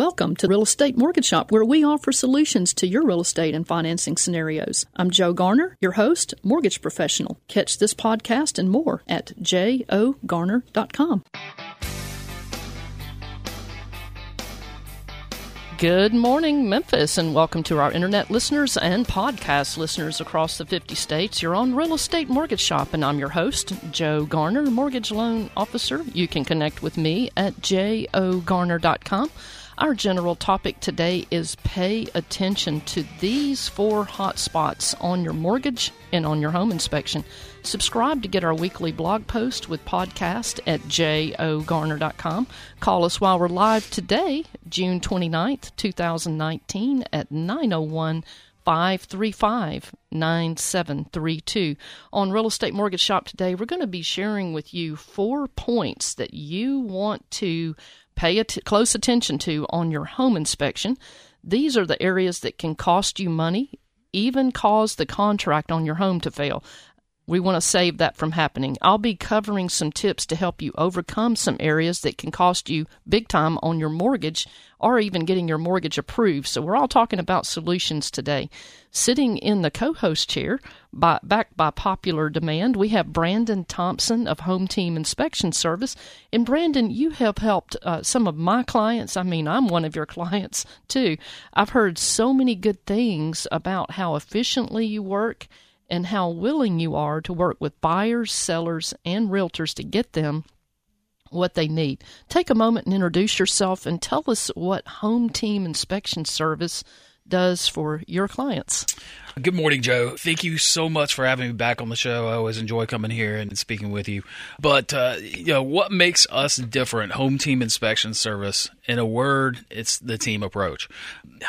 Welcome to Real Estate Mortgage Shop, where we offer solutions to your real estate and financing scenarios. I'm Joe Garner, your host, mortgage professional. Catch this podcast and more at jogarner.com. Good morning, Memphis, and welcome to our internet listeners and podcast listeners across the 50 states. You're on Real Estate Mortgage Shop, and I'm your host, Joe Garner, mortgage loan officer. You can connect with me at jogarner.com. Our general topic today is pay attention to these four hot spots on your mortgage and on your home inspection. Subscribe to get our weekly blog post with podcast at jogarner.com. Call us while we're live today, June 29th, 2019 at 901 535 9732. On Real Estate Mortgage Shop today, we're going to be sharing with you four points that you want to pay at- close attention to on your home inspection. These are the areas that can cost you money, even cause the contract on your home to fail. We want to save that from happening. I'll be covering some tips to help you overcome some areas that can cost you big time on your mortgage or even getting your mortgage approved. So we're all talking about solutions today. Sitting in the co-host chair, by, backed by popular demand, we have Brandon Thompson of Home Team Inspection Service. And Brandon, you have helped uh, some of my clients. I mean, I'm one of your clients too. I've heard so many good things about how efficiently you work and how willing you are to work with buyers, sellers, and realtors to get them what they need. Take a moment and introduce yourself and tell us what Home Team Inspection Service does for your clients. Good morning, Joe. Thank you so much for having me back on the show. I always enjoy coming here and speaking with you. But uh, you know what makes us different? Home Team Inspection Service. In a word, it's the team approach.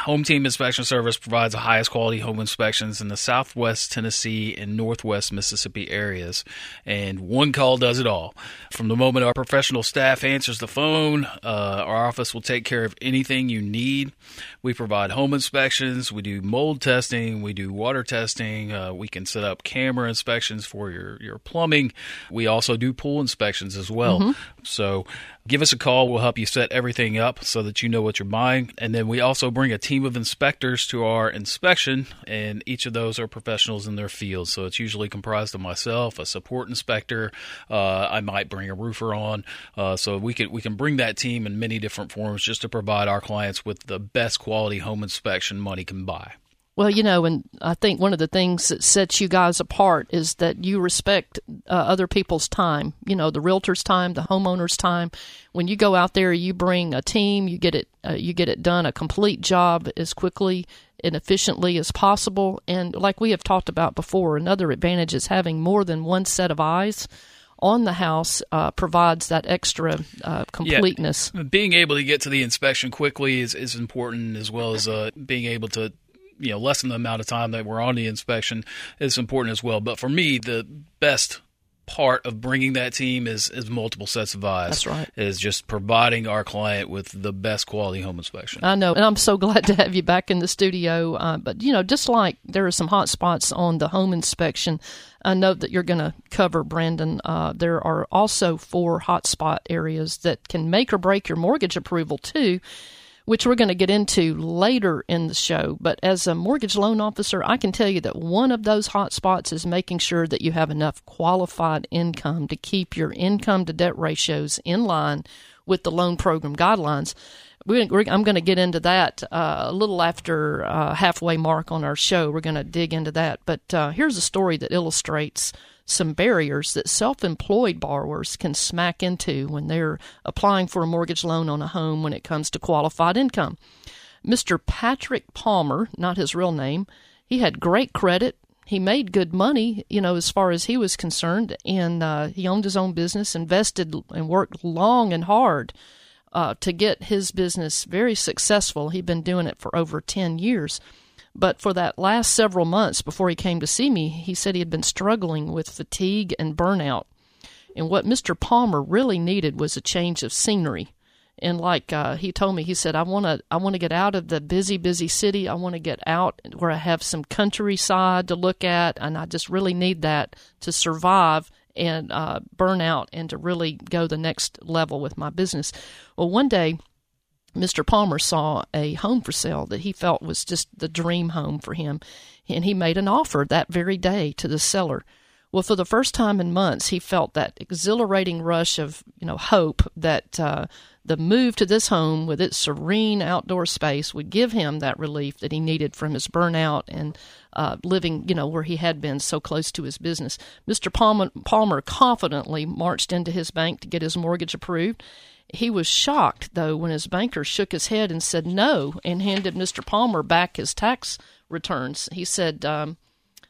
Home Team Inspection Service provides the highest quality home inspections in the Southwest Tennessee and Northwest Mississippi areas, and one call does it all. From the moment our professional staff answers the phone, uh, our office will take care of anything you need. We provide home inspections. We do mold testing. We do water testing. Uh, we can set up camera inspections for your, your plumbing. We also do pool inspections as well. Mm-hmm. So give us a call. We'll help you set everything up so that you know what you're buying. And then we also bring a team of inspectors to our inspection, and each of those are professionals in their field. So it's usually comprised of myself, a support inspector. Uh, I might bring a roofer on. Uh, so we can we can bring that team in many different forms just to provide our clients with the best quality home inspection money can buy. Well, you know, and I think one of the things that sets you guys apart is that you respect uh, other people's time. You know, the realtor's time, the homeowner's time. When you go out there, you bring a team. You get it. Uh, you get it done a complete job as quickly and efficiently as possible. And like we have talked about before, another advantage is having more than one set of eyes on the house uh, provides that extra uh, completeness. Yeah. Being able to get to the inspection quickly is, is important, as well as uh, being able to you know lessen the amount of time that we're on the inspection is important as well. But for me, the best part of bringing that team is is multiple sets of eyes. That's right. Is just providing our client with the best quality home inspection. I know, and I'm so glad to have you back in the studio. Uh, but you know, just like there are some hot spots on the home inspection, I know that you're going to cover, Brandon. Uh, there are also four hotspot areas that can make or break your mortgage approval too which we're going to get into later in the show. But as a mortgage loan officer, I can tell you that one of those hot spots is making sure that you have enough qualified income to keep your income to debt ratios in line with the loan program guidelines. I'm going to get into that uh, a little after uh, halfway mark on our show. We're going to dig into that. But uh, here's a story that illustrates some barriers that self employed borrowers can smack into when they're applying for a mortgage loan on a home when it comes to qualified income. Mr. Patrick Palmer, not his real name, he had great credit. He made good money, you know, as far as he was concerned, and uh, he owned his own business, invested and worked long and hard uh, to get his business very successful. He'd been doing it for over 10 years. But for that last several months before he came to see me, he said he had been struggling with fatigue and burnout. And what Mr. Palmer really needed was a change of scenery. And like uh, he told me, he said, "I want to, I want to get out of the busy, busy city. I want to get out where I have some countryside to look at, and I just really need that to survive and uh, burn out and to really go the next level with my business." Well, one day Mr. Palmer saw a home for sale that he felt was just the dream home for him, and he made an offer that very day to the seller. Well, for the first time in months, he felt that exhilarating rush of you know hope that uh, the move to this home with its serene outdoor space would give him that relief that he needed from his burnout and uh, living, you know, where he had been so close to his business. Mr. Palmer, Palmer confidently marched into his bank to get his mortgage approved. He was shocked, though, when his banker shook his head and said no and handed Mr. Palmer back his tax returns. He said, um,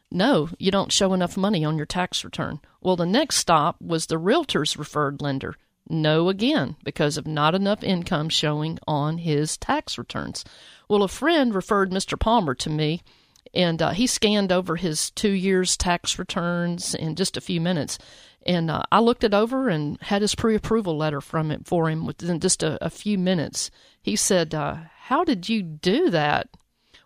No, you don't show enough money on your tax return. Well, the next stop was the realtor's referred lender. No again, because of not enough income showing on his tax returns. Well, a friend referred Mr. Palmer to me, and uh, he scanned over his two years' tax returns in just a few minutes. And uh, I looked it over and had his pre-approval letter from it for him within just a, a few minutes. He said, uh, "How did you do that?"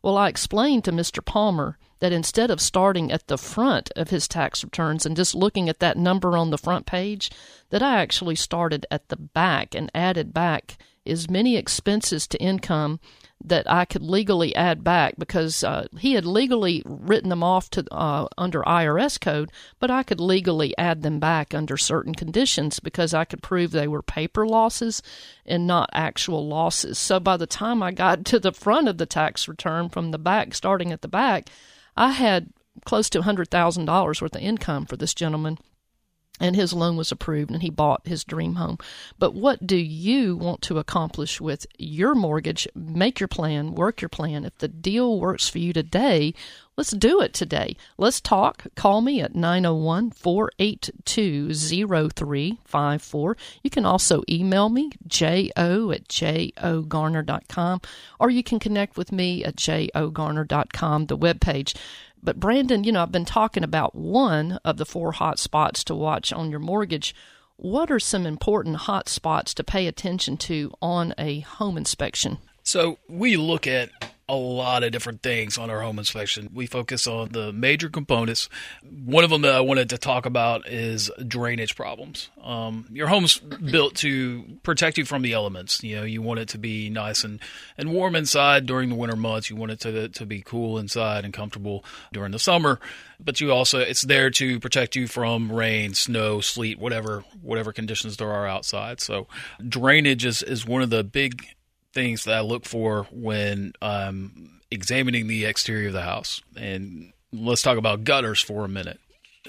Well, I explained to Mr. Palmer that instead of starting at the front of his tax returns and just looking at that number on the front page, that I actually started at the back and added back as many expenses to income that I could legally add back because uh, he had legally written them off to uh, under IRS code, but I could legally add them back under certain conditions because I could prove they were paper losses and not actual losses. So by the time I got to the front of the tax return from the back, starting at the back, I had close to $100,000 worth of income for this gentleman and his loan was approved and he bought his dream home. But what do you want to accomplish with your mortgage? Make your plan, work your plan. If the deal works for you today, let's do it today. Let's talk. Call me at 901 482 0354. You can also email me, jo at jogarner.com, or you can connect with me at jogarner.com, the webpage. But Brandon, you know, I've been talking about one of the four hot spots to watch on your mortgage. What are some important hot spots to pay attention to on a home inspection? So we look at a lot of different things on our home inspection. We focus on the major components. One of them that I wanted to talk about is drainage problems. Um, your home's built to protect you from the elements. You know, you want it to be nice and, and warm inside during the winter months. You want it to to be cool inside and comfortable during the summer. But you also it's there to protect you from rain, snow, sleet, whatever whatever conditions there are outside. So drainage is, is one of the big things that I look for when um, examining the exterior of the house. And let's talk about gutters for a minute.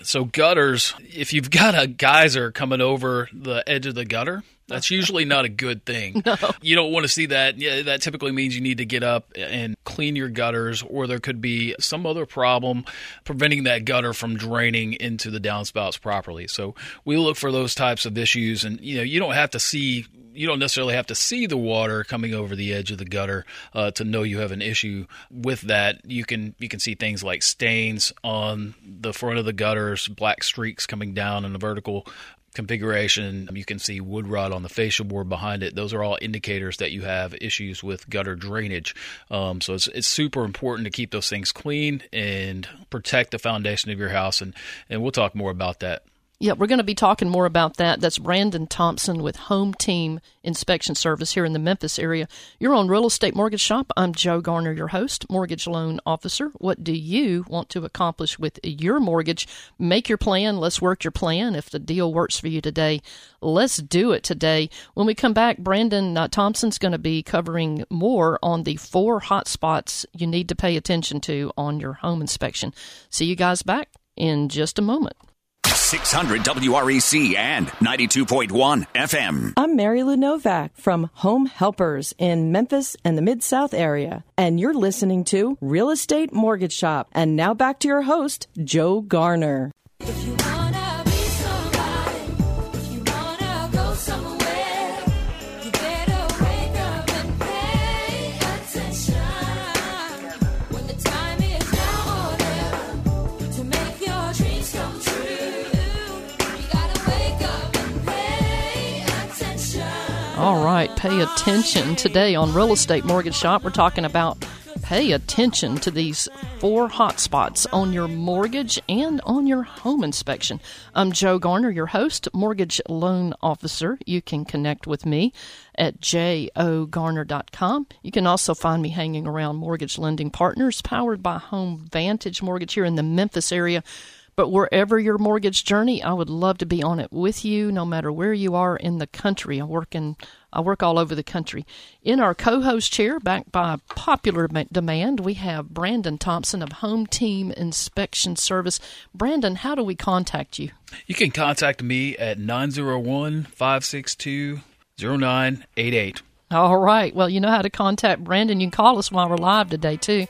So, gutters, if you've got a geyser coming over the edge of the gutter, that's usually not a good thing. No. You don't want to see that. Yeah, that typically means you need to get up and clean your gutters, or there could be some other problem preventing that gutter from draining into the downspouts properly. So we look for those types of issues, and you know you don't have to see you don't necessarily have to see the water coming over the edge of the gutter uh, to know you have an issue with that. You can you can see things like stains on the front of the gutters, black streaks coming down in the vertical configuration. You can see wood rot on the fascia board behind it. Those are all indicators that you have issues with gutter drainage. Um, so it's, it's super important to keep those things clean and protect the foundation of your house. And, and we'll talk more about that yeah, we're going to be talking more about that. That's Brandon Thompson with Home Team Inspection Service here in the Memphis area. You're on Real Estate Mortgage Shop. I'm Joe Garner, your host, mortgage loan officer. What do you want to accomplish with your mortgage? Make your plan. Let's work your plan. If the deal works for you today, let's do it today. When we come back, Brandon uh, Thompson's going to be covering more on the four hot spots you need to pay attention to on your home inspection. See you guys back in just a moment. 600 WREC and 92.1 FM. I'm Mary Lou Novak from Home Helpers in Memphis and the Mid South area, and you're listening to Real Estate Mortgage Shop. And now back to your host, Joe Garner. All right, pay attention. Today on Real Estate Mortgage Shop, we're talking about pay attention to these four hotspots on your mortgage and on your home inspection. I'm Joe Garner, your host, mortgage loan officer. You can connect with me at jogarner.com. You can also find me hanging around Mortgage Lending Partners, powered by Home Vantage Mortgage here in the Memphis area. But wherever your mortgage journey, I would love to be on it with you, no matter where you are in the country. I work in, I work all over the country. In our co-host chair, backed by popular demand, we have Brandon Thompson of Home Team Inspection Service. Brandon, how do we contact you? You can contact me at 901 562 0988. All right. Well, you know how to contact Brandon. You can call us while we're live today, too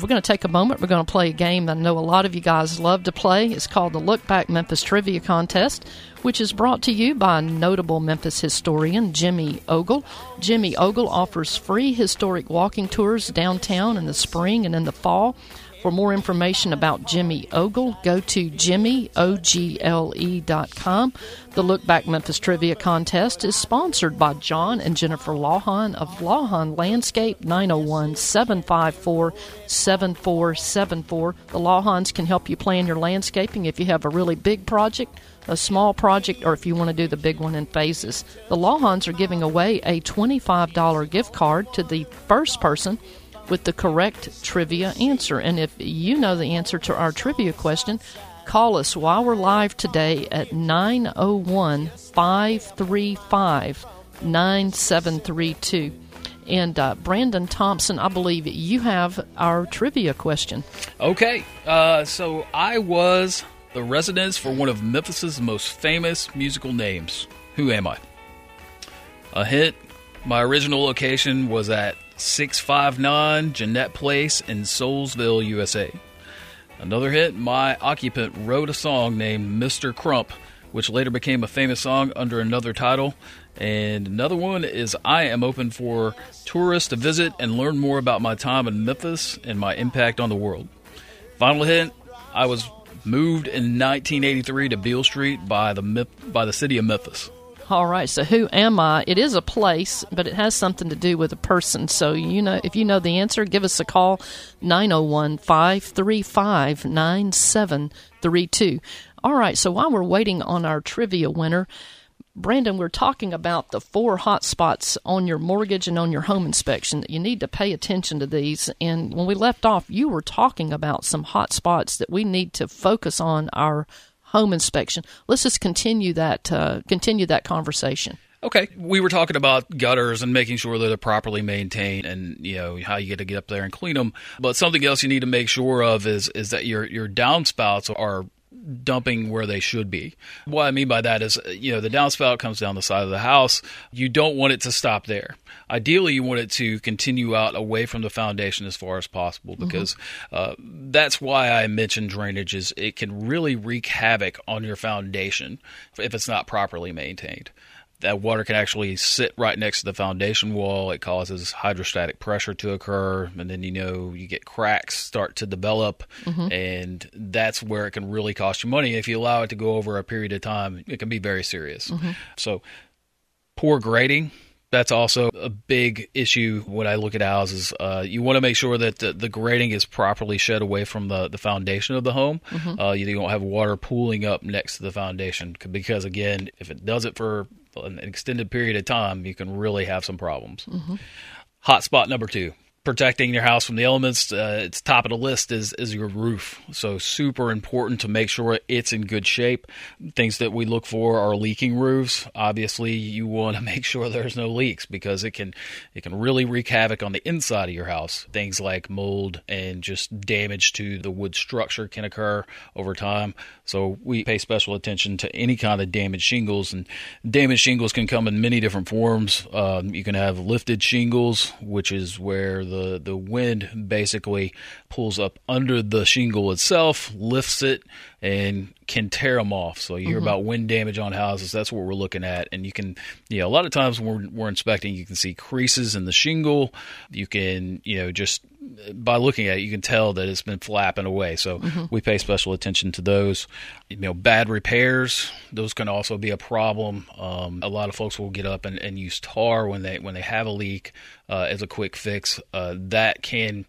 we're going to take a moment. We're going to play a game I know a lot of you guys love to play. It's called the Look Back Memphis Trivia Contest, which is brought to you by notable Memphis historian Jimmy Ogle. Jimmy Ogle offers free historic walking tours downtown in the spring and in the fall. For more information about Jimmy Ogle, go to jimmyogle.com. The Look Back Memphis Trivia Contest is sponsored by John and Jennifer Lawhon of Lawhon Landscape, 901 754 7474. The Lawhons can help you plan your landscaping if you have a really big project a small project or if you want to do the big one in phases. The Lawhons are giving away a $25 gift card to the first person with the correct trivia answer. And if you know the answer to our trivia question, call us while we're live today at 901 535 9732. And uh, Brandon Thompson, I believe you have our trivia question. Okay, uh, so I was the residence for one of Memphis's most famous musical names. Who am I? A hint my original location was at 659 Jeanette Place in Soulsville, USA. Another hit, my occupant wrote a song named Mr. Crump, which later became a famous song under another title. And another one is I am open for tourists to visit and learn more about my time in Memphis and my impact on the world. Final hint, I was moved in 1983 to Beale Street by the by the city of Memphis. All right. So who am I? It is a place, but it has something to do with a person. So you know, if you know the answer, give us a call 901-535-9732. All right. So while we're waiting on our trivia winner, Brandon, we're talking about the four hot spots on your mortgage and on your home inspection that you need to pay attention to these. And when we left off, you were talking about some hot spots that we need to focus on our home inspection. Let's just continue that uh, continue that conversation. Okay, we were talking about gutters and making sure that they're properly maintained, and you know how you get to get up there and clean them. But something else you need to make sure of is is that your your downspouts are dumping where they should be. What I mean by that is, you know, the downspout comes down the side of the house. You don't want it to stop there. Ideally, you want it to continue out away from the foundation as far as possible mm-hmm. because mm-hmm. uh, that's why I mentioned drainage is it can really wreak havoc on your foundation if it's not properly maintained that water can actually sit right next to the foundation wall. It causes hydrostatic pressure to occur, and then you know you get cracks start to develop, mm-hmm. and that's where it can really cost you money. If you allow it to go over a period of time, it can be very serious. Mm-hmm. So, poor grading. That's also a big issue when I look at houses. Uh, you want to make sure that the, the, grading is properly shed away from the, the foundation of the home. Mm-hmm. Uh, you don't have water pooling up next to the foundation because, again, if it does it for an extended period of time, you can really have some problems. Mm-hmm. Hot spot number two protecting your house from the elements, uh, it's top of the list is is your roof. So super important to make sure it's in good shape. Things that we look for are leaking roofs. Obviously, you want to make sure there's no leaks because it can it can really wreak havoc on the inside of your house. Things like mold and just damage to the wood structure can occur over time. So we pay special attention to any kind of damaged shingles, and damaged shingles can come in many different forms. Um, you can have lifted shingles, which is where the the the wind basically pulls up under the shingle itself, lifts it, and can tear them off. So you hear mm-hmm. about wind damage on houses. That's what we're looking at, and you can, you know, a lot of times when we're, we're inspecting, you can see creases in the shingle. You can, you know, just by looking at it, you can tell that it's been flapping away. So mm-hmm. we pay special attention to those. You know, bad repairs; those can also be a problem. Um, a lot of folks will get up and, and, use tar when they when they have a leak uh, as a quick fix. Uh, that can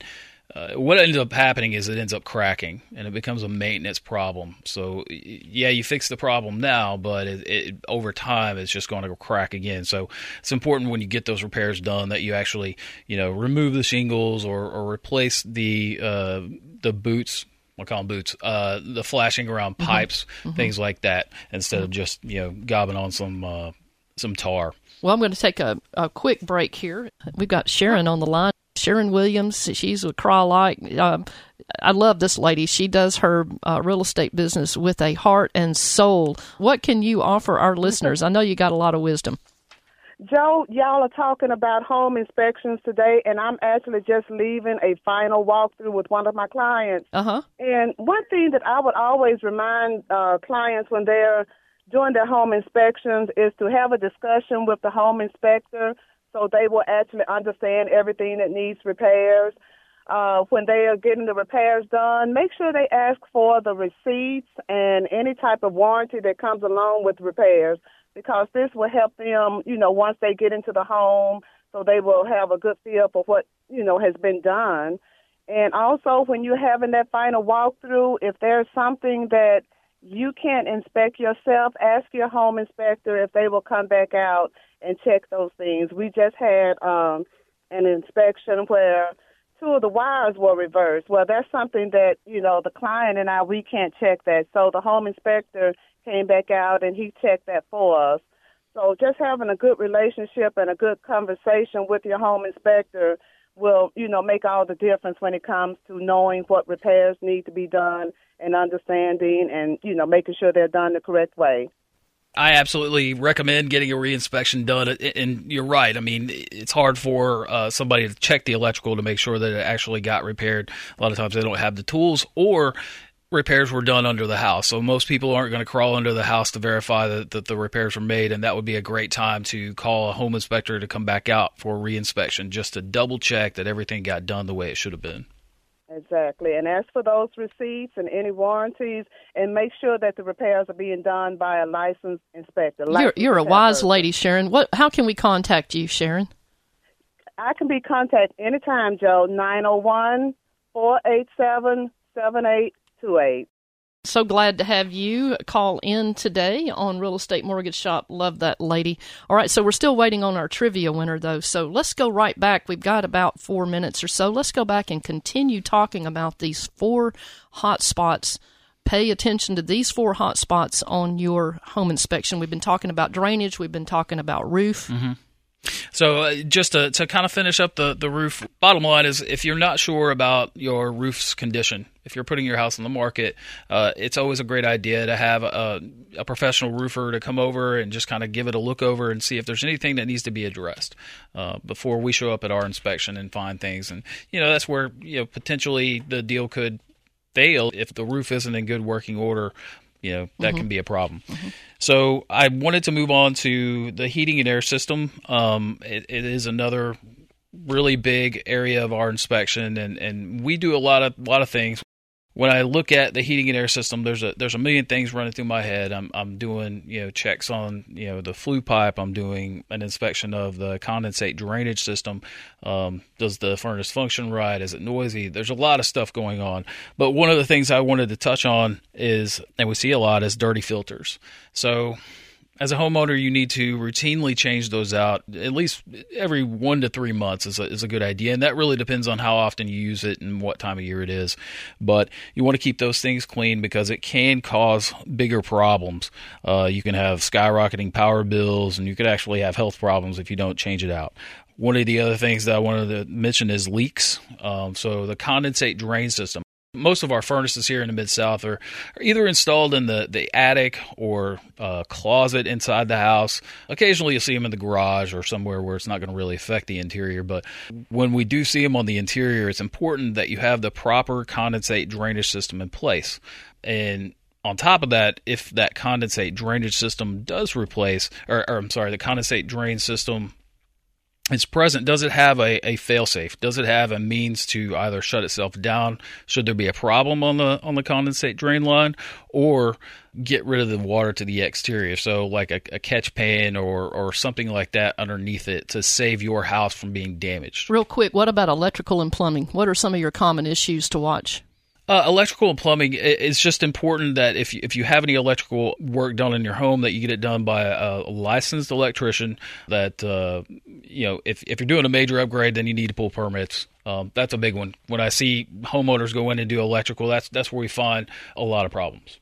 uh, what ends up happening is it ends up cracking and it becomes a maintenance problem. So yeah, you fix the problem now, but it, it, over time it's just going to crack again. So it's important when you get those repairs done that you actually you know remove the shingles or, or replace the uh, the boots. I call them boots. Uh, the flashing around mm-hmm. pipes, mm-hmm. things like that, instead mm-hmm. of just you know gobbing on some uh, some tar. Well, I'm going to take a, a quick break here. We've got Sharon on the line. Sharon Williams. She's a Crye-Leike. Um, I love this lady. She does her uh, real estate business with a heart and soul. What can you offer our listeners? I know you got a lot of wisdom. Joe, y'all are talking about home inspections today, and I'm actually just leaving a final walkthrough with one of my clients. Uh huh. And one thing that I would always remind uh, clients when they're doing their home inspections is to have a discussion with the home inspector so they will actually understand everything that needs repairs. Uh, when they are getting the repairs done, make sure they ask for the receipts and any type of warranty that comes along with repairs because this will help them, you know, once they get into the home, so they will have a good feel for what, you know, has been done. And also, when you're having that final walkthrough, if there's something that you can't inspect yourself, ask your home inspector if they will come back out and check those things. We just had um, an inspection where two of the wires were reversed. Well, that's something that, you know, the client and I, we can't check that. So the home inspector came back out and he checked that for us. So just having a good relationship and a good conversation with your home inspector will, you know, make all the difference when it comes to knowing what repairs need to be done and understanding and, you know, making sure they're done the correct way. I absolutely recommend getting a reinspection done. And you're right. I mean, it's hard for uh, somebody to check the electrical to make sure that it actually got repaired. A lot of times they don't have the tools or repairs were done under the house. So most people aren't going to crawl under the house to verify that, that the repairs were made. And that would be a great time to call a home inspector to come back out for reinspection just to double check that everything got done the way it should have been. Exactly. And ask for those receipts and any warranties and make sure that the repairs are being done by a licensed inspector. You're, you're a wise lady, Sharon. What how can we contact you, Sharon? I can be contacted anytime, Joe, 901 487 7828 so glad to have you call in today on Real Estate Mortgage Shop. Love that lady. All right, so we're still waiting on our trivia winner, though. So let's go right back. We've got about four minutes or so. Let's go back and continue talking about these four hot spots. Pay attention to these four hot spots on your home inspection. We've been talking about drainage, we've been talking about roof. Mm-hmm. So uh, just to, to kind of finish up the, the roof, bottom line is if you're not sure about your roof's condition, if you're putting your house on the market, uh, it's always a great idea to have a, a, professional roofer to come over and just kind of give it a look over and see if there's anything that needs to be addressed uh, before we show up at our inspection and find things. And you know that's where you know potentially the deal could fail if the roof isn't in good working order you know that mm-hmm. can be a problem. Mm-hmm. So I wanted to move on to the heating and air system. Um, it, it is another really big area of our inspection, and, and we do a lot of lot of things when I look at the heating and air system, there's a there's a million things running through my head. I'm I'm doing you know checks on you know the flue pipe. I'm doing an inspection of the condensate drainage system. Um, does the furnace function right? Is it noisy? There's a lot of stuff going on. But one of the things I wanted to touch on is, and we see a lot, is dirty filters. So as a homeowner, you need to routinely change those out at least every one to three months is a, is a good idea. And that really depends on how often you use it and what time of year it is. But you want to keep those things clean because it can cause bigger problems. Uh, you can have skyrocketing power bills and you could actually have health problems if you don't change it out. One of the other things that I wanted to mention is leaks. Um, so the condensate drain system most of our furnaces here in the mid south are, are, either installed in the, the attic or a closet inside the house. Occasionally, you'll see them in the garage or somewhere where it's not going to really affect the interior. But when we do see them on the interior, it's important that you have the proper condensate drainage system in place. And on top of that, if that condensate drainage system does replace, or, or I'm sorry, the condensate drain system it's present, does it have a, a failsafe? Does it have a means to either shut itself down should there be a problem on the on the condensate drain line, or get rid of the water to the exterior? So like a, a catch pan or or something like that underneath it to save your house from being damaged. Real quick, what about electrical and plumbing? What are some of your common issues to watch? Uh, electrical and plumbing. It's just important that if you, if you have any electrical work done in your home, that you get it done by a, licensed electrician. That uh, you know, if if you're doing a major upgrade, then you need to pull permits. Um, that's a big one. When I see homeowners go in and do electrical, that's that's where we find a lot of problems.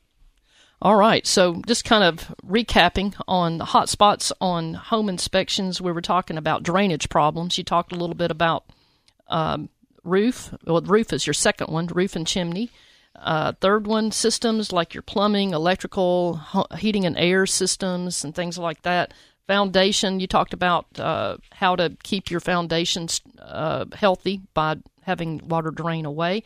All right, so just kind of recapping on the hot spots on home inspections, we were talking about drainage problems. You talked a little bit about um, roof. Well, roof is your second one, roof and chimney. Uh, third one, systems like your plumbing, electrical, heating and air systems, and things like that. Foundation, you talked about uh, how to keep your foundations uh, healthy by having water drain away.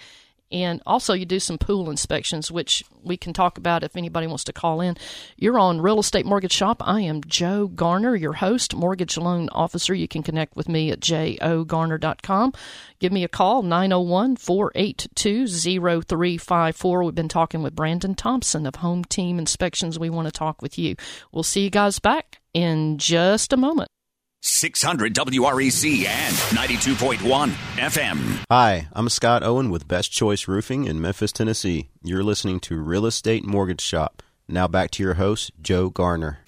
And also, you do some pool inspections, which we can talk about if anybody wants to call in. You're on Real Estate Mortgage Shop. I am Joe Garner, your host, mortgage loan officer. You can connect with me at jogarner.com. Give me a call, 901 482 0354. We've been talking with Brandon Thompson of Home Team Inspections. We want to talk with you. We'll see you guys back in just a moment. 600 WREC and 92.1 FM. Hi, I'm Scott Owen with Best Choice Roofing in Memphis, Tennessee. You're listening to Real Estate Mortgage Shop. Now back to your host, Joe Garner.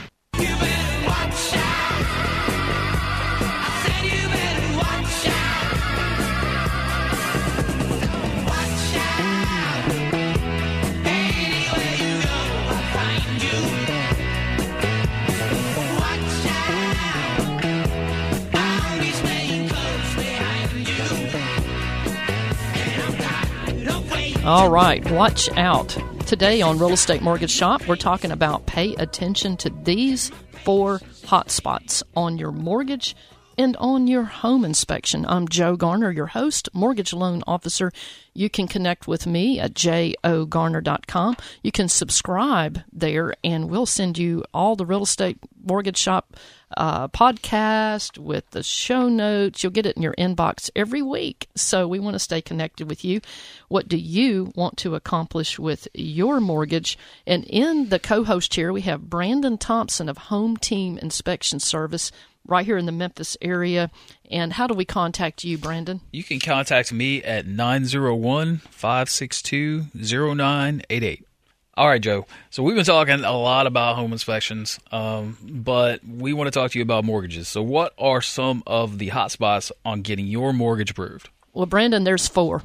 All right, watch out. Today on Real Estate Mortgage Shop, we're talking about pay attention to these four hotspots on your mortgage and on your home inspection. I'm Joe Garner, your host, mortgage loan officer. You can connect with me at jogarner.com. You can subscribe there, and we'll send you all the real estate mortgage shop uh, podcast with the show notes. You'll get it in your inbox every week. So we want to stay connected with you. What do you want to accomplish with your mortgage? And in the co host here, we have Brandon Thompson of Home Team Inspection Service right here in the Memphis area. And how do we contact you, Brandon? You can contact me at 901 562 0988. All right, Joe. So we've been talking a lot about home inspections, um, but we want to talk to you about mortgages. So, what are some of the hot spots on getting your mortgage approved? Well, Brandon, there's four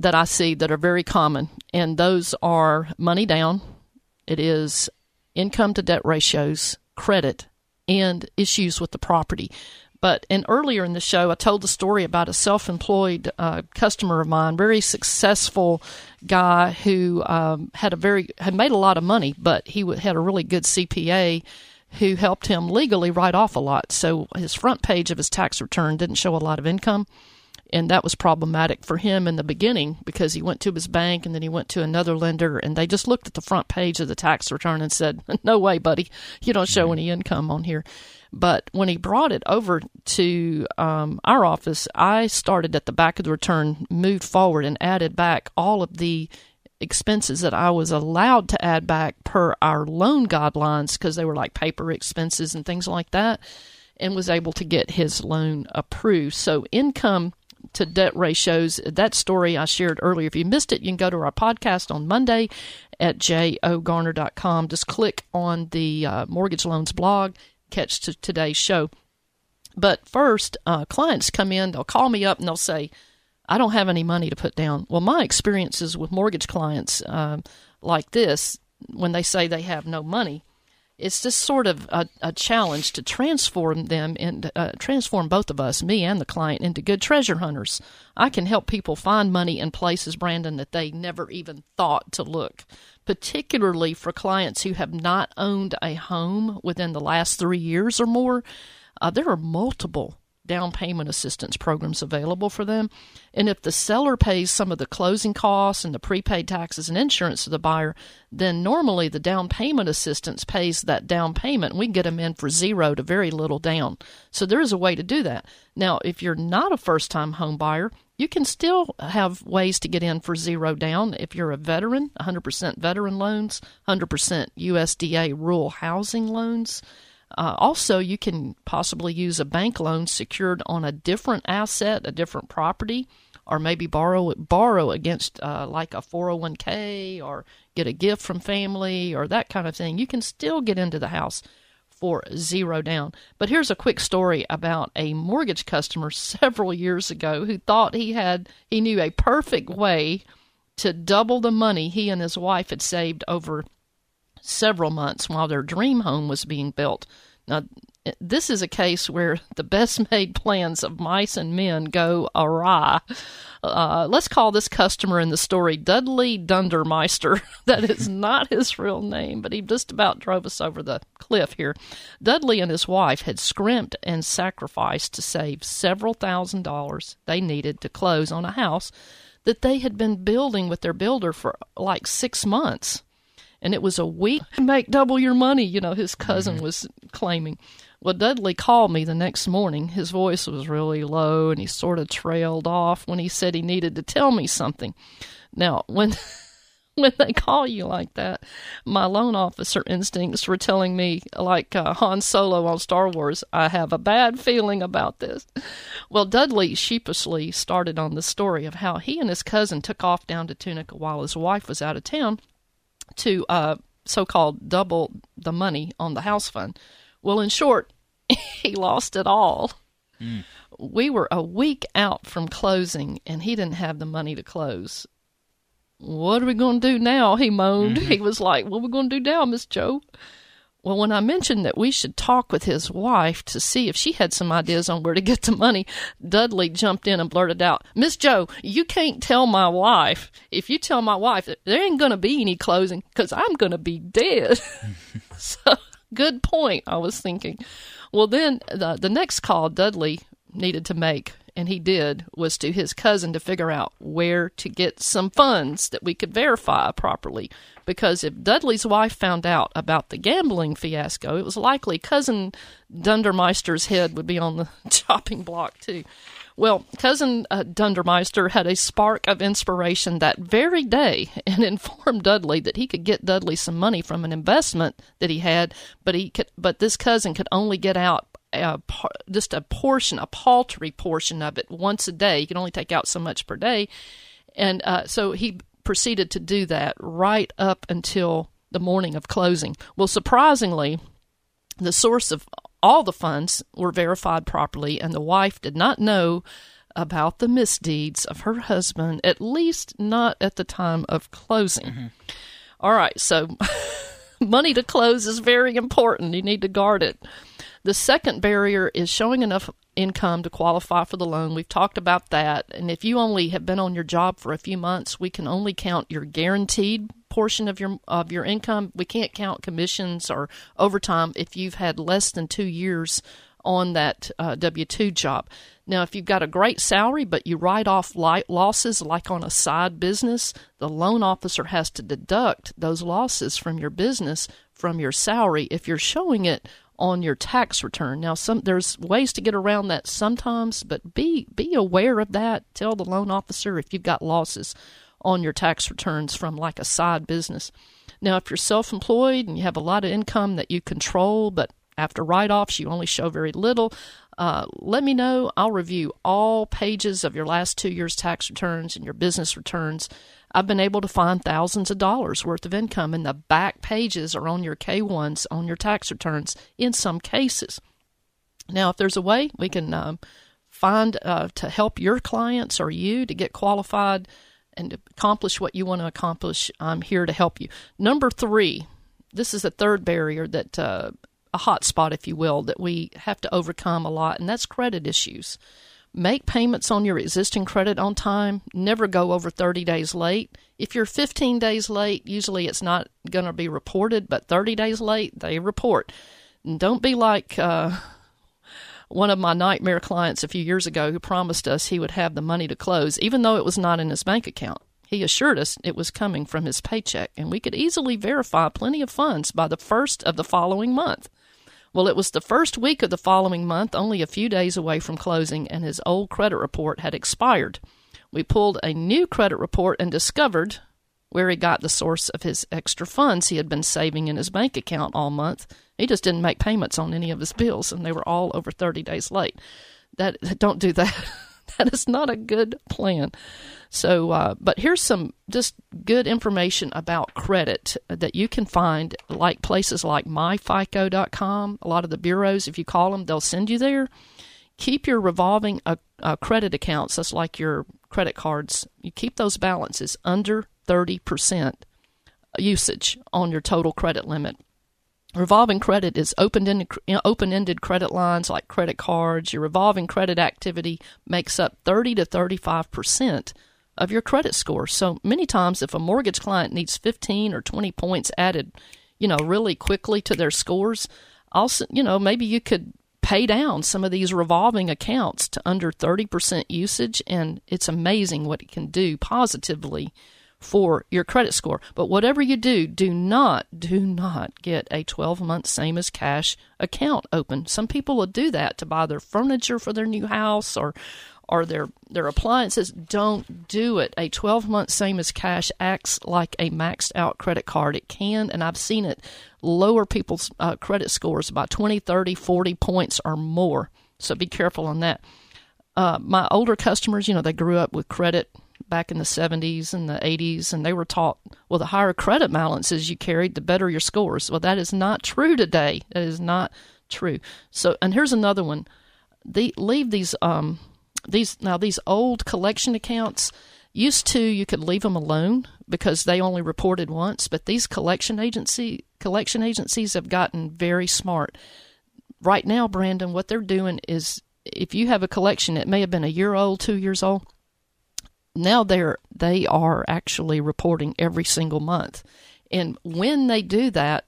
that I see that are very common, and those are money down, it is income to debt ratios, credit, and issues with the property. But and earlier in the show, I told the story about a self-employed uh, customer of mine, very successful guy who um, had a very had made a lot of money, but he had a really good CPA who helped him legally write off a lot. So his front page of his tax return didn't show a lot of income and that was problematic for him in the beginning because he went to his bank and then he went to another lender and they just looked at the front page of the tax return and said, "No way, buddy, you don't show any income on here." But when he brought it over to um, our office, I started at the back of the return, moved forward, and added back all of the expenses that I was allowed to add back per our loan guidelines because they were like paper expenses and things like that, and was able to get his loan approved. So income to debt ratios. That story I shared earlier. If you missed it, you can go to our podcast on Monday at jogarner.com. Just click on the uh, mortgage loans blog, catch to today's show. But first, uh, clients come in, they'll call me up and they'll say, I don't have any money to put down. Well, my experiences with mortgage clients uh, like this, when they say they have no money, it's just sort of a, a challenge to transform them and uh, transform both of us, me and the client, into good treasure hunters. I can help people find money in places, Brandon, that they never even thought to look, particularly for clients who have not owned a home within the last three years or more. Uh, there are multiple down payment assistance programs available for them. And if the seller pays some of the closing costs and the prepaid taxes and insurance to the buyer, then normally the down payment assistance pays that down payment. We get them in for zero to very little down. So there is a way to do that. Now, if you're not a first time home buyer, you can still have ways to get in for zero down if you're a veteran, 100% veteran loans, 100% USDA rural housing loans. Uh, also, you can possibly use a bank loan secured on a different asset, a different property, or maybe borrow borrow against uh, like a 401k or get a gift from family or that kind of thing. You can still get into the house for zero down. But here's a quick story about a mortgage customer several years ago who thought he had he knew a perfect way to double the money he and his wife had saved over several months while their dream home was being built. Now, this is a case where the best made plans of mice and men go awry. Uh, let's call this customer in the story Dudley Dundermeister. that is not his real name, but he just about drove us over the cliff here. Dudley and his wife had scrimped and sacrificed to save several thousand dollars they needed to close on a house that they had been building with their builder for like six months and it was a week to make double your money, you know, his cousin mm-hmm. was claiming. Well, Dudley called me the next morning. His voice was really low and he sort of trailed off when he said he needed to tell me something. Now, when when they call you like that, my loan officer instincts were telling me, like uh, Han Solo on Star Wars, I have a bad feeling about this. Well, Dudley sheepishly started on the story of how he and his cousin took off down to Tunica while his wife was out of town to uh, so called double the money on the house fund. Well, in short, he lost it all. Mm. We were a week out from closing, and he didn't have the money to close. What are we going to do now? He moaned. Mm-hmm. He was like, What are we going to do now, Miss Joe? Well, when I mentioned that we should talk with his wife to see if she had some ideas on where to get the money, Dudley jumped in and blurted out, Miss Joe, you can't tell my wife. If you tell my wife, there ain't going to be any closing because I'm going to be dead. so, good point, I was thinking. Well, then the, the next call Dudley needed to make and he did, was to his cousin to figure out where to get some funds that we could verify properly. Because if Dudley's wife found out about the gambling fiasco, it was likely cousin Dundermeister's head would be on the chopping block too. Well, cousin uh, Dundermeister had a spark of inspiration that very day and informed Dudley that he could get Dudley some money from an investment that he had, but he could, but this cousin could only get out a, just a portion, a paltry portion of it once a day. You can only take out so much per day. And uh, so he proceeded to do that right up until the morning of closing. Well, surprisingly, the source of all the funds were verified properly, and the wife did not know about the misdeeds of her husband, at least not at the time of closing. Mm-hmm. All right, so money to close is very important. You need to guard it. The second barrier is showing enough income to qualify for the loan. We've talked about that. And if you only have been on your job for a few months, we can only count your guaranteed portion of your of your income. We can't count commissions or overtime if you've had less than 2 years on that uh, W 2 job. Now, if you've got a great salary, but you write off light losses like on a side business, the loan officer has to deduct those losses from your business from your salary if you're showing it on your tax return. Now, some there's ways to get around that sometimes, but be be aware of that. Tell the loan officer if you've got losses on your tax returns from like a side business. Now, if you're self-employed and you have a lot of income that you control, but after write-offs you only show very little, uh, let me know. I'll review all pages of your last two years' tax returns and your business returns I've been able to find thousands of dollars worth of income, in the back pages or on your K 1s on your tax returns in some cases. Now, if there's a way we can um, find uh, to help your clients or you to get qualified and accomplish what you want to accomplish, I'm here to help you. Number three, this is a third barrier that uh, a hot spot, if you will, that we have to overcome a lot, and that's credit issues. Make payments on your existing credit on time. Never go over 30 days late. If you're 15 days late, usually it's not going to be reported, but 30 days late, they report. And don't be like uh, one of my nightmare clients a few years ago who promised us he would have the money to close, even though it was not in his bank account. He assured us it was coming from his paycheck, and we could easily verify plenty of funds by the first of the following month. Well, it was the first week of the following month, only a few days away from closing, and his old credit report had expired. We pulled a new credit report and discovered where he got the source of his extra funds he had been saving in his bank account all month. He just didn't make payments on any of his bills, and they were all over 30 days late. That don't do that. that is not a good plan. So, uh, but here's some just good information about credit that you can find, like places like myfico.com. A lot of the bureaus, if you call them, they'll send you there. Keep your revolving uh, uh, credit accounts, that's like your credit cards, you keep those balances under 30% usage on your total credit limit. Revolving credit is open-ended, open-ended credit lines like credit cards. Your revolving credit activity makes up 30 to 35 percent of your credit score. So many times, if a mortgage client needs 15 or 20 points added, you know, really quickly to their scores, also, you know, maybe you could pay down some of these revolving accounts to under 30% usage, and it's amazing what it can do positively for your credit score. But whatever you do, do not, do not get a 12 month same as cash account open. Some people will do that to buy their furniture for their new house or or their their appliances. Don't do it. A 12 month same as cash acts like a maxed out credit card. It can and i've seen it lower people's uh, credit scores by 20 30 40 points or more. So be careful on that. Uh, my older customers you know they grew up with credit back in the 70s and the 80s, and they were taught, well, the higher credit balances you carried, the better your scores. Well, that is not true today. That is not true. So, and here's another one. The, leave these um these now these old collection accounts used to you could leave them alone because they only reported once, but these collection agency collection agencies have gotten very smart. Right now, Brandon, what they're doing is if you have a collection, it may have been a year old, two years old now they're they are actually reporting every single month. And when they do that,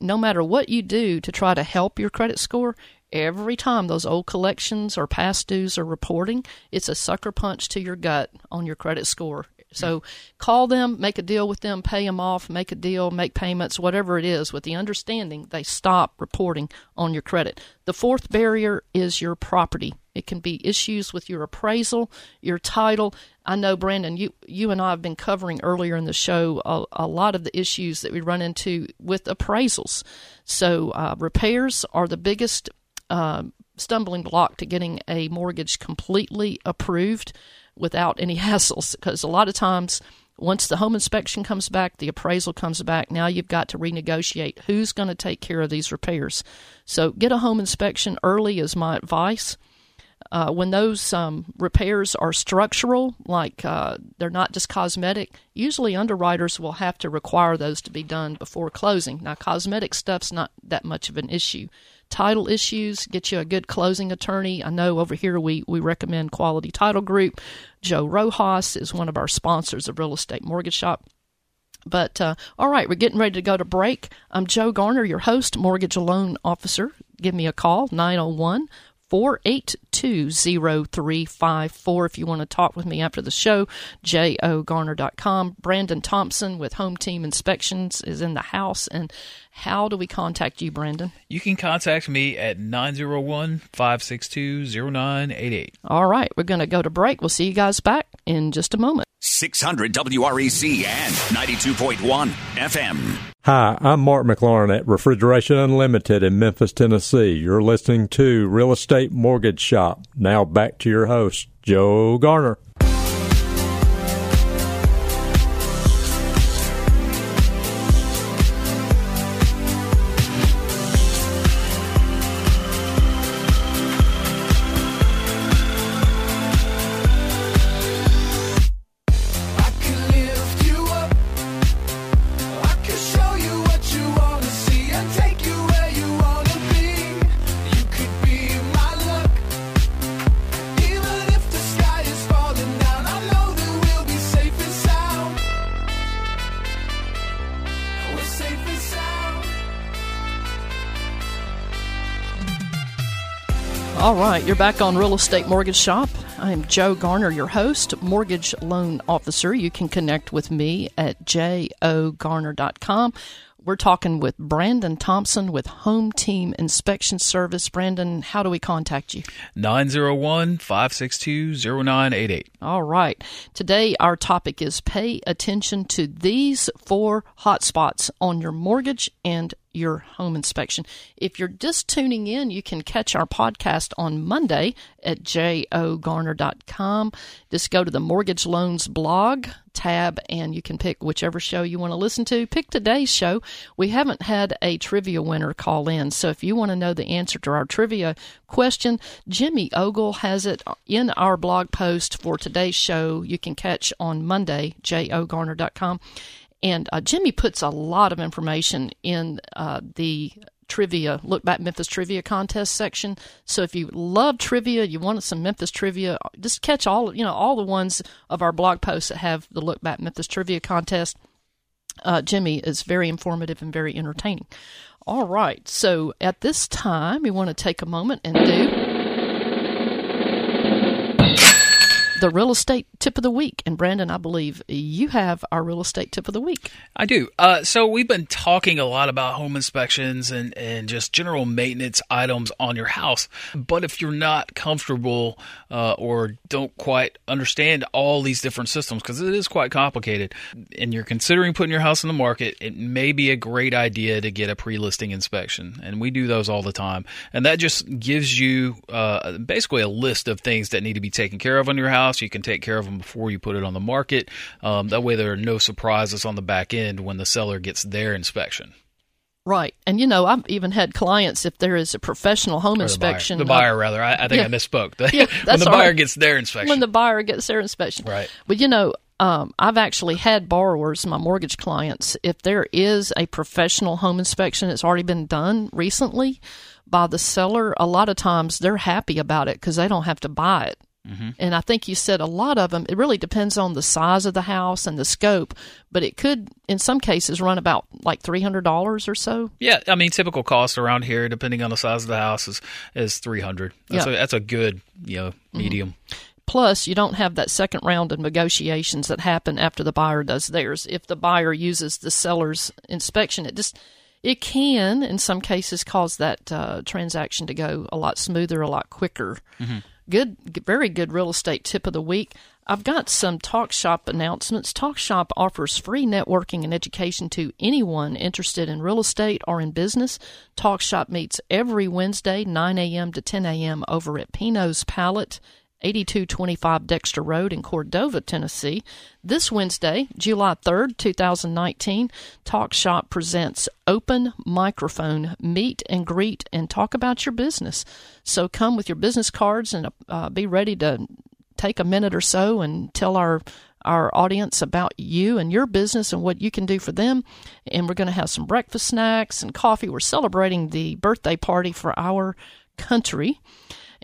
no matter what you do to try to help your credit score, every time those old collections or past dues are reporting, it's a sucker punch to your gut on your credit score. So mm-hmm. call them, make a deal with them, pay them off, make a deal, make payments, whatever it is, with the understanding they stop reporting on your credit. The fourth barrier is your property. It can be issues with your appraisal, your title. I know, Brandon, you you and I have been covering earlier in the show a, a lot of the issues that we run into with appraisals. So uh, repairs are the biggest uh, stumbling block to getting a mortgage completely approved without any hassles because a lot of times once the home inspection comes back, the appraisal comes back, now you've got to renegotiate who's going to take care of these repairs. So get a home inspection early is my advice. Uh, when those um, repairs are structural, like uh, they're not just cosmetic, usually underwriters will have to require those to be done before closing. Now, cosmetic stuff's not that much of an issue title issues, get you a good closing attorney. I know over here we, we recommend Quality Title Group. Joe Rojas is one of our sponsors of Real Estate Mortgage Shop. But uh, all right, we're getting ready to go to break. I'm Joe Garner, your host, mortgage loan officer. Give me a call, 901 482 0354 if you want to talk with me after the show. jogarner.com. Brandon Thompson with Home Team Inspections is in the house. And how do we contact you, Brandon? You can contact me at 901 562 0988. All right, we're going to go to break. We'll see you guys back in just a moment. 600 WREC and 92.1 FM. Hi, I'm Mark McLaurin at Refrigeration Unlimited in Memphis, Tennessee. You're listening to Real Estate Mortgage Shop. Now back to your host, Joe Garner. All right, you're back on Real Estate Mortgage Shop. I'm Joe Garner, your host, mortgage loan officer. You can connect with me at jogarner.com. We're talking with Brandon Thompson with Home Team Inspection Service. Brandon, how do we contact you? 901 562 0988. All right. Today, our topic is pay attention to these four hotspots on your mortgage and your home inspection. If you're just tuning in, you can catch our podcast on Monday at jogarner.com. Just go to the mortgage loans blog tab and you can pick whichever show you want to listen to. Pick today's show. We haven't had a trivia winner call in, so if you want to know the answer to our trivia question, Jimmy Ogle has it in our blog post for today's show. You can catch on Monday, jogarner.com. And uh, Jimmy puts a lot of information in uh, the trivia, Look Back Memphis Trivia Contest section. So if you love trivia, you wanted some Memphis trivia, just catch all, you know, all the ones of our blog posts that have the Look Back Memphis Trivia Contest. Uh, Jimmy is very informative and very entertaining. All right, so at this time, we want to take a moment and do the real estate tip of the week. And Brandon, I believe you have our real estate tip of the week. I do. Uh, so we've been talking a lot about home inspections and, and just general maintenance items on your house. But if you're not comfortable uh, or don't quite understand all these different systems, because it is quite complicated, and you're considering putting your house on the market, it may be a great idea to get a pre-listing inspection. And we do those all the time. And that just gives you uh, basically a list of things that need to be taken care of on your house you can take care of them before you put it on the market. Um, that way, there are no surprises on the back end when the seller gets their inspection. Right. And, you know, I've even had clients, if there is a professional home Or inspection. The buyer, the buyer uh, rather. I, I think yeah. I misspoke. The- Yeah, when the buyer right. gets their inspection. when the buyer gets their inspection. Right. But you know, um, I've actually had borrowers, my mortgage clients, if there is a professional home inspection that's already been done recently by the seller, a lot of times they're happy about it because they don't have to buy it. Mm-hmm. And I think you said a lot of them, it really depends on the size of the house and the scope, but it could, in some cases, run about like $300 or so. Yeah, I mean, typical cost around here, depending on the size of the house, is is three hundred. That's Yeah. a that's a good you know medium. Plus, you don't have that second round of negotiations that happen after the buyer does theirs. If the buyer uses the seller's inspection, it just it can, in some cases, cause that uh, transaction to go a lot smoother, a lot quicker. Good, very good real estate tip of the week. I've got some Talk Shop announcements. Talk Shop offers free networking and education to anyone interested in real estate or in business. Talk Shop meets every Wednesday, 9 a.m. to 10 a.m. over at Pinot's Palette. 8225 Dexter Road in Cordova, Tennessee. This Wednesday, July 3rd, 2019, Talk Shop presents Open Microphone Meet and Greet and talk about your business. So come with your business cards and uh, be ready to take a minute or so and tell our our audience about you and your business and what you can do for them. And we're going to have some breakfast snacks and coffee. We're celebrating the birthday party for our country.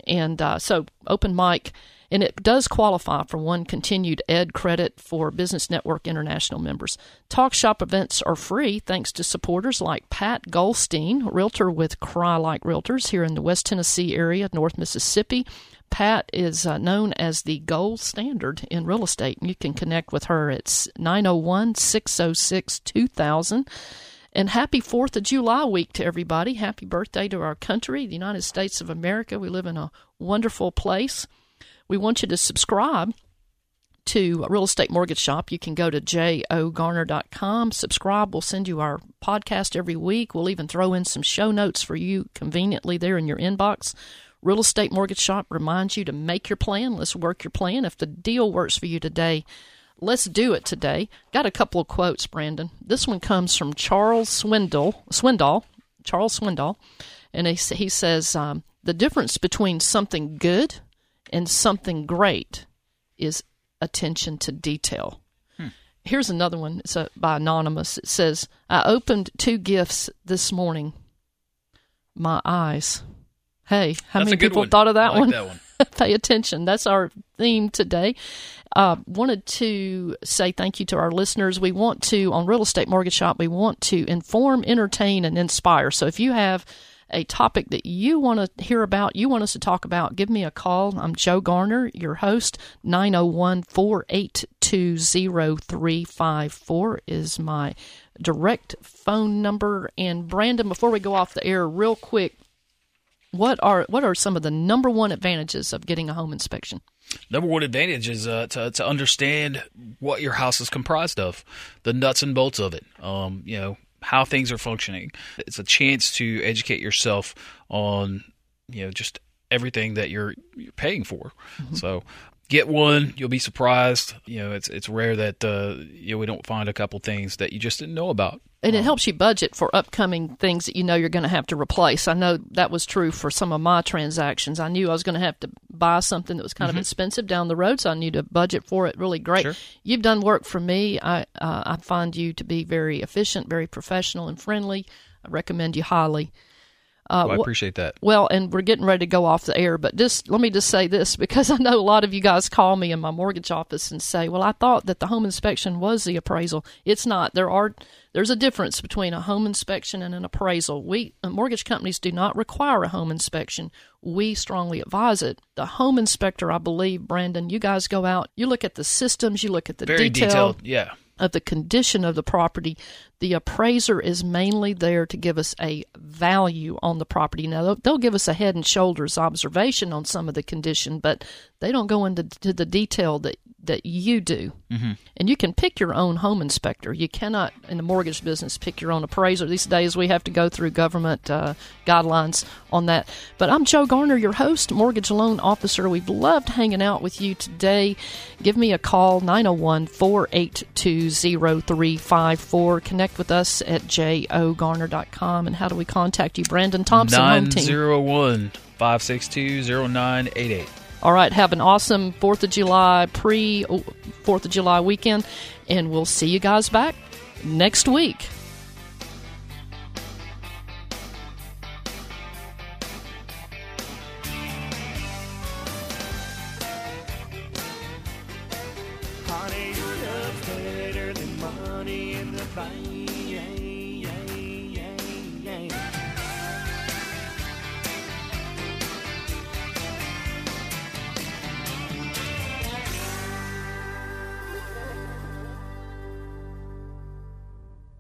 And uh, so, open mic, and it does qualify for one continued ed credit for Business Network International members. Talk shop events are free thanks to supporters like Pat Goldstein, realtor with Crye-Leike Realtors here in the West Tennessee area, North Mississippi. Pat is uh, known as the gold standard in real estate. And you can connect with her at 901 606 2000. And happy 4th of July week to everybody. Happy birthday to our country, the United States of America. We live in a wonderful place. We want you to subscribe to Real Estate Mortgage Shop. You can go to jogarner.com, subscribe. We'll send you our podcast every week. We'll even throw in some show notes for you conveniently there in your inbox. Real Estate Mortgage Shop reminds you to make your plan. Let's work your plan. If the deal works for you today, let's do it today. Got a couple of quotes, Brandon. This one comes from Charles Swindle, Swindoll, Charles Swindoll, and he, he says um, the difference between something good and something great is attention to detail. Here's another one. It's uh by Anonymous. It says, I opened two gifts this morning. My eyes. Hey, how That's many people one. thought of that like one? that one. Pay attention. That's our theme today. Uh, wanted to say thank you to our listeners. We want to, on Real Estate Mortgage Shop, we want to inform, entertain, and inspire. So if you have a topic that you want to hear about, you want us to talk about, give me a call. I'm Joe Garner, your host. 901 482 0354 is my direct phone number. And Brandon, before we go off the air, real quick, what are what are some of the number one advantages of getting a home inspection? Number one advantage is uh, to to understand what your house is comprised of, the nuts and bolts of it. Um, you know how things are functioning. It's a chance to educate yourself on you know just everything that you're, you're paying for. Mm-hmm. So get one. You'll be surprised. You know, it's it's rare that uh, you know we don't find a couple things that you just didn't know about. And it helps you budget for upcoming things that you know you're going to have to replace. I know that was true for some of my transactions. I knew I was going to have to buy something that was kind mm-hmm. of expensive down the road, so I knew to budget for it really great. Sure. You've done work for me. I uh, I find you to be very efficient, very professional, and friendly. I recommend you highly. Uh, well, I appreciate that. Well, and we're getting ready to go off the air, but just let me just say this because I know a lot of you guys call me in my mortgage office and say, "Well, I thought that the home inspection was the appraisal." It's not. There are there's a difference between a home inspection and an appraisal. We mortgage companies do not require a home inspection. We strongly advise it. The home inspector, I believe, Brandon, you guys go out, you look at the systems, you look at the Very detail, detailed, yeah of the condition of the property. The appraiser is mainly there to give us a value on the property. Now, they'll, they'll give us a head and shoulders observation on some of the condition, but they don't go into the detail that that you do. Mm-hmm. And you can pick your own home inspector. You cannot, in the mortgage business, pick your own appraiser. These days we have to go through government uh, guidelines on that. But I'm Joe Garner, your host, mortgage loan officer. We've loved hanging out with you today. Give me a call, 901 482 0354. Connect with us at jogarner.com. And how do we contact you, Brandon Thompson? 901 562 0988. All right, have an awesome 4th of July, pre 4th of July weekend, and we'll see you guys back next week.